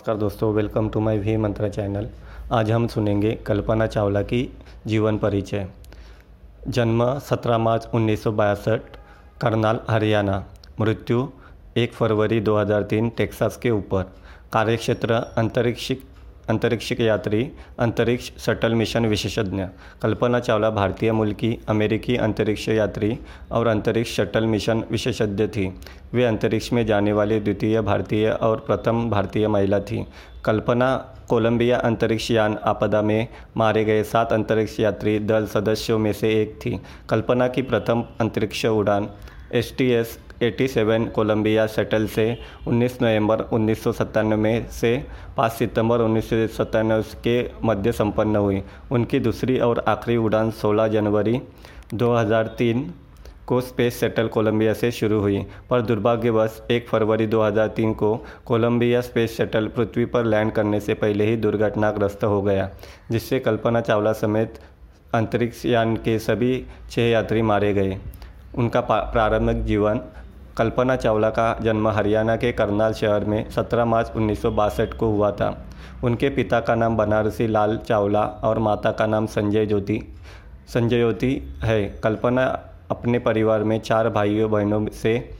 नमस्कार दोस्तों welcome to my V mantra channel आज हम सुनेंगे कल्पना चावला की जीवन परिचय। जन्म 17 मार्च उन्नीस करनाल, हरियाणा। मृत्यु 1 फरवरी 2003 टेक्सास के ऊपर। कार्यक्षेत्र अंतरिक्ष अंतरिक्ष के यात्री, अंतरिक्ष शटल मिशन विशेषज्ञ, कल्पना चावला भारतीय मूल की अमेरिकी अंतरिक्ष यात्री और अंतरिक्ष शटल मिशन विशेषज्ञ थी। वे अंतरिक्ष में जाने वाली द्वितीय भारतीय और प्रथम भारतीय महिला थी। कल्पना कोलंबिया अंतरिक्ष यान आपदा में मारे गए सात अंतरिक्ष यात्री दल सदस्यों में से एक थी। कल्पना की प्रथम अंतरिक्ष उड़ान S T S 87 Columbia shuttle से 19 नवंबर उन्नीस सत्तानवे से 5 सितंबर उन्नीस सौ सत्तानवे के मध्य संपन्न हुई। उनकी दूसरी और आखिरी उड़ान 16 जनवरी 2003 को स्पेस शटल कोलंबिया से शुरू हुई, पर दुर्भाग्यवश 1 फरवरी 2003 को कोलंबिया स्पेस शटल पृथ्वी पर लैंड करने से पहले ही दुर्घटनाग्रस्त हो गया, जिससे कल्पना चावला समेत अंतरिक्ष यान के सभी छः यात्री मारे गए। उनका प्रारंभिक जीवन कल्पना चावला का जन्म हरियाणा के करनाल शहर में 17 मार्च उन्नीस सौ बासठ को हुआ था। उनके पिता का नाम बनारसी लाल चावला और माता का नाम संजय ज्योति। संजय ज्योति है। कल्पना अपने परिवार में चार भाइयों बहनों से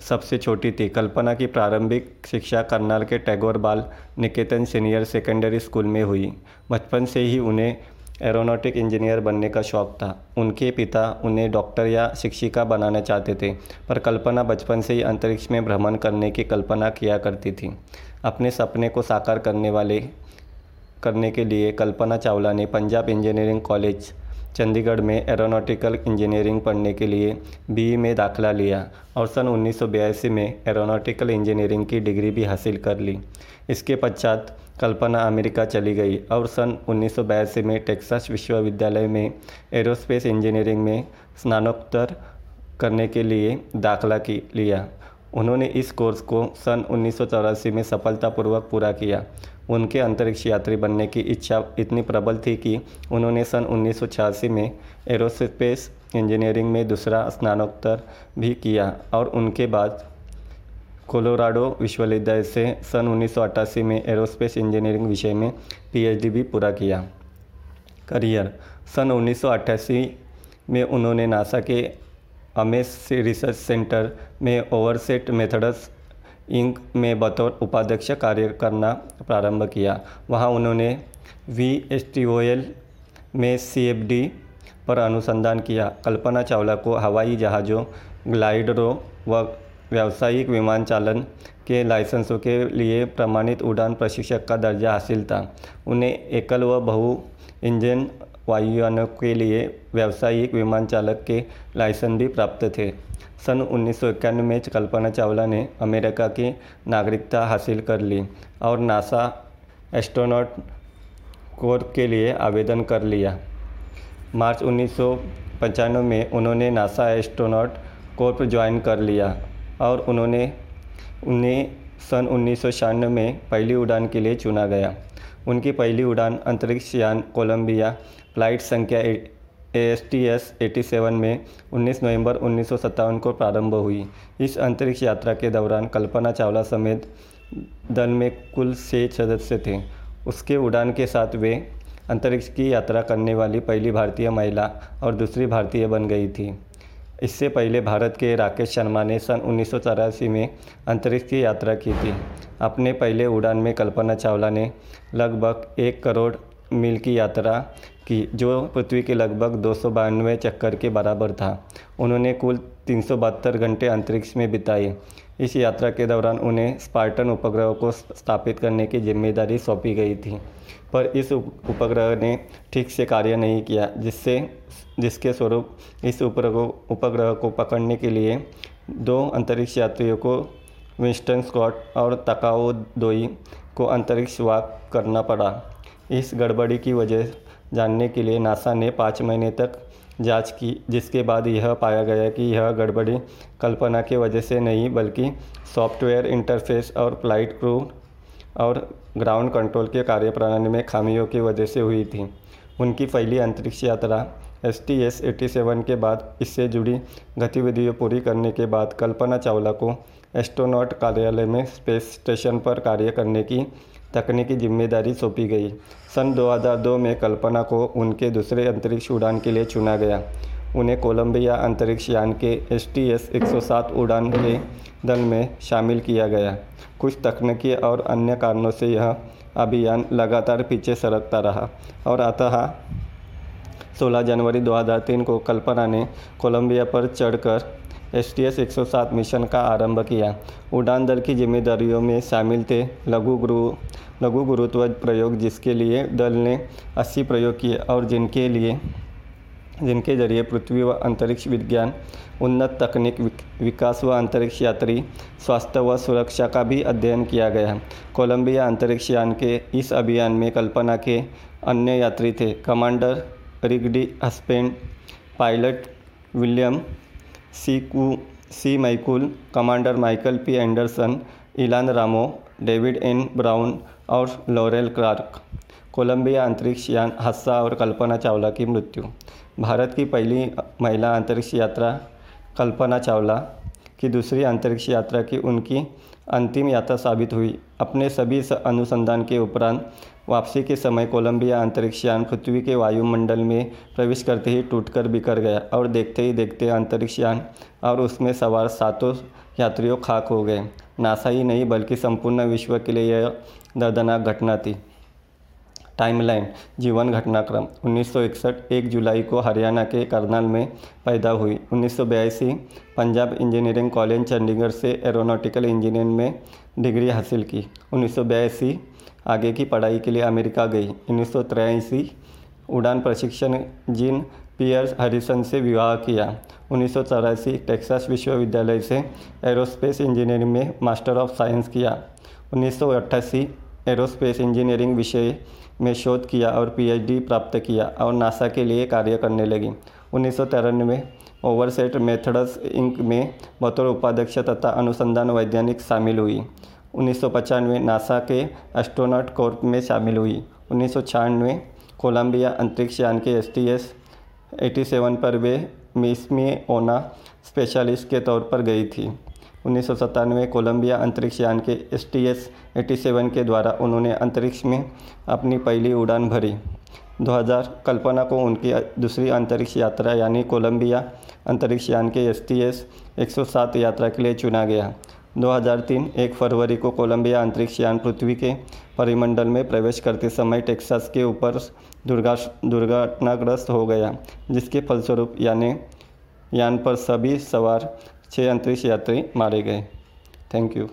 सबसे छोटी थी। कल्पना की प्रारंभिक शिक्षा करनाल के टैगोर बाल निकेतन सीनियर सेकेंडरी स्कूल में हुई। बचपन से ही उन्हें एरोनॉटिक इंजीनियर बनने का शौक़ था। उनके पिता उन्हें डॉक्टर या शिक्षिका बनाना चाहते थे, पर कल्पना बचपन से ही अंतरिक्ष में भ्रमण करने की कल्पना किया करती थी। अपने सपने को साकार करने वाले, करने के लिए कल्पना चावला ने पंजाब इंजीनियरिंग कॉलेज चंडीगढ़ में एरोनॉटिकल इंजीनियरिंग पढ़ने के लिए बी में दाखिला लिया और सन उन्नीस सौ बयासी में एरोनॉटिकल इंजीनियरिंग की डिग्री भी हासिल कर ली। इसके पश्चात कल्पना अमेरिका चली गई और सन उन्नीस सौ बयासी में टेक्सास विश्वविद्यालय में एरोस्पेस इंजीनियरिंग में स्नानोत्तर करने के लिए दाखला की, लिया। उन्होंने इस कोर्स को सन उन्नीस सौ चौरासी में सफलतापूर्वक पूरा किया। उनके अंतरिक्ष यात्री बनने की इच्छा इतनी प्रबल थी कि उन्होंने सन उन्नीस में एरोस्पेस इंजीनियरिंग में दूसरा स्नानोत्तर भी किया और उनके बाद कोलोराडो विश्वविद्यालय से सन उन्नीस सौ अट्ठासी में एरोस्पेस इंजीनियरिंग विषय में पीएचडी भी पूरा किया। करियर, सन उन्नीस सौ अट्ठासी में उन्होंने नासा के अमेस रिसर्च सेंटर में ओवरसेट मेथड्स इंक में बतौर उपाध्यक्ष कार्य करना प्रारंभ किया। वहाँ उन्होंने V S T O L में सी एफ़ डी पर अनुसंधान किया। कल्पना चावला को हवाई जहाज़ों ग्लाइडरों व व्यावसायिक विमान चालन के लाइसेंसों के लिए प्रमाणित उड़ान प्रशिक्षक का दर्जा हासिल था। उन्हें एकल व बहु इंजन वायुयानों के लिए व्यावसायिक विमान चालक के लाइसेंस भी प्राप्त थे। सन उन्नीस सौ इक्यानवे में कल्पना चावला ने अमेरिका की नागरिकता हासिल कर ली और नासा एस्ट्रोनॉट कोर के लिए आवेदन कर लिया। मार्च उन्नीस में उन्होंने नासा एस्ट्रोनॉट कोर्प ज्वाइन कर लिया और उन्होंने उन्हें सन उन्नीस सौ छियानवे में पहली उड़ान के लिए चुना गया। उनकी पहली उड़ान अंतरिक्ष यान कोलंबिया फ़्लाइट संख्या A S T S eighty seven में 19 नवंबर उन्नीस सौ सत्तावन को प्रारंभ हुई। इस अंतरिक्ष यात्रा के दौरान कल्पना चावला समेत दल में कुल छः सदस्य थे। उसके उड़ान के साथ वे अंतरिक्ष की यात्रा करने वाली पहली भारतीय महिला और दूसरी भारतीय बन गई थी। इससे पहले भारत के राकेश शर्मा ने सन उन्नीस सौ चौरासी में अंतरिक्ष की यात्रा की थी। अपने पहले उड़ान में कल्पना चावला ने लगभग एक करोड़ मील की यात्रा की, जो पृथ्वी के लगभग दो सौ बानवे चक्कर के बराबर था। उन्होंने कुल तीन सौ बहत्तर घंटे अंतरिक्ष में बिताए। इस यात्रा के दौरान उन्हें स्पार्टन उपग्रह को स्थापित करने की ज़िम्मेदारी सौंपी गई थी, पर इस उपग्रह ने ठीक से कार्य नहीं किया, जिससे जिसके स्वरूप इस उपग्रह उपग्रह को पकड़ने के लिए दो अंतरिक्ष यात्रियों को विंस्टन स्कॉट और तकाओ दोई को अंतरिक्ष वाक करना पड़ा। इस गड़बड़ी की वजह जानने के लिए नासा ने पाँच महीने तक जाँच की, जिसके बाद यह पाया गया कि यह गड़बड़ी कल्पना की वजह से नहीं, बल्कि सॉफ्टवेयर इंटरफेस और फ़्लाइट क्रू और ग्राउंड कंट्रोल के कार्यप्रणाली में खामियों की वजह से हुई थी। उनकी पहली अंतरिक्ष यात्रा S T S eighty seven के बाद इससे जुड़ी गतिविधियाँ पूरी करने के बाद कल्पना चावला को एस्ट्रोनॉट कार्यालय में स्पेस स्टेशन पर कार्य करने की तकनीकी ज़िम्मेदारी सौंपी गई। सन 2002 में कल्पना को उनके दूसरे अंतरिक्ष उड़ान के लिए चुना गया। उन्हें कोलंबिया अंतरिक्ष यान के एस टी एस एक सौ सात उड़ान के दल में शामिल किया गया। कुछ तकनीकी और अन्य कारणों से यह अभियान लगातार पीछे सरकता रहा और अतः 16 जनवरी 2003 को कल्पना ने कोलंबिया पर चढ़कर एस टी एस एक सौ सात मिशन का आरंभ किया। उड़ान दल की जिम्मेदारियों में शामिल थे लघु गुरु, लघु गुरुत्व प्रयोग, जिसके लिए दल ने 80 प्रयोग किए और जिनके लिए, जिनके ज़रिए पृथ्वी व अंतरिक्ष विज्ञान, उन्नत तकनीक विकास व अंतरिक्ष यात्री स्वास्थ्य व सुरक्षा का भी अध्ययन किया गया। कोलंबिया अंतरिक्ष यान के इस अभियान में कल्पना के अन्य यात्री थे। Commander Rick D Husband pilot William C कू, C McCool, commander Michael P Anderson, Ilan Ramon, David N Brown और लॉरेल क्लार्क। कोलंबिया अंतरिक्ष यान, हादसा और कल्पना चावला की मृत्यु। भारत की पहली महिला अंतरिक्ष यात्रा, कल्पना चावला, की दूसरी अंतरिक्ष यात्रा की उनकी अंतिम यात्रा साबित हुई। अपने सभी अनुसंधान के उपरांत वापसी के समय कोलंबिया अंतरिक्ष यान पृथ्वी के वायुमंडल में प्रवेश करते ही टूटकर बिखर गया और देखते ही देखते अंतरिक्ष यान और उसमें सवार सातों यात्रियों खाक हो गए। नासा ही नहीं, बल्कि संपूर्ण विश्व के लिए यह दर्दनाक घटना थी। टाइमलाइन, जीवन घटनाक्रम 1961 एक जुलाई को हरियाणा के करनाल में पैदा हुई। उन्नीस सौ बयासी, पंजाब इंजीनियरिंग कॉलेज, चंडीगढ़ से एरोनॉटिकल इंजीनियरिंग में डिग्री हासिल की। उन्नीस सौ बयासी, आगे की पढ़ाई के लिए अमेरिका गई। उन्नीस उड़ान प्रशिक्षण जिन पियर्स हरिसन से विवाह किया। उन्नीस सौ चौरासी, टेक्सास विश्वविद्यालय से एरोस्पेस इंजीनियरिंग में मास्टर ऑफ़ साइंस किया। उन्नीस सौ अट्ठासी एरोस्पेस इंजीनियरिंग विषय में शोध किया और पीएचडी प्राप्त किया और नासा के लिए कार्य करने लगी। उन्नीस में ओवरसेट मेथड्स इंक में बतौर उपाध्यक्ष तथा अनुसंधान वैज्ञानिक शामिल हुई। उन्नीस नासा के एस्ट्रोनॉट कोर्प में शामिल हुई। उन्नीस सौ छियानवे कोलंबिया अंतरिक्ष यान के S T S eighty seven पर वे मिसमी ओना स्पेशलिस्ट के तौर पर गई थी। उन्नीस कोलंबिया अंतरिक्ष यान के S T S eighty seven के द्वारा उन्होंने अंतरिक्ष में अपनी पहली उड़ान भरी। 2000 कल्पना को उनकी दूसरी अंतरिक्ष यात्रा यानी कोलंबिया अंतरिक्ष यान के एस टी एस एक सौ सात यात्रा के लिए चुना गया। 2003 एक फरवरी को कोलंबिया अंतरिक्ष यान पृथ्वी के परिमंडल में प्रवेश करते समय टेक्सास के ऊपर दुर्गा दुर्घटनाग्रस्त हो गया, जिसके फलस्वरूप यानी, यान पर सभी सवार छः अंतरिक्ष यात्री मारे गए थैंक यू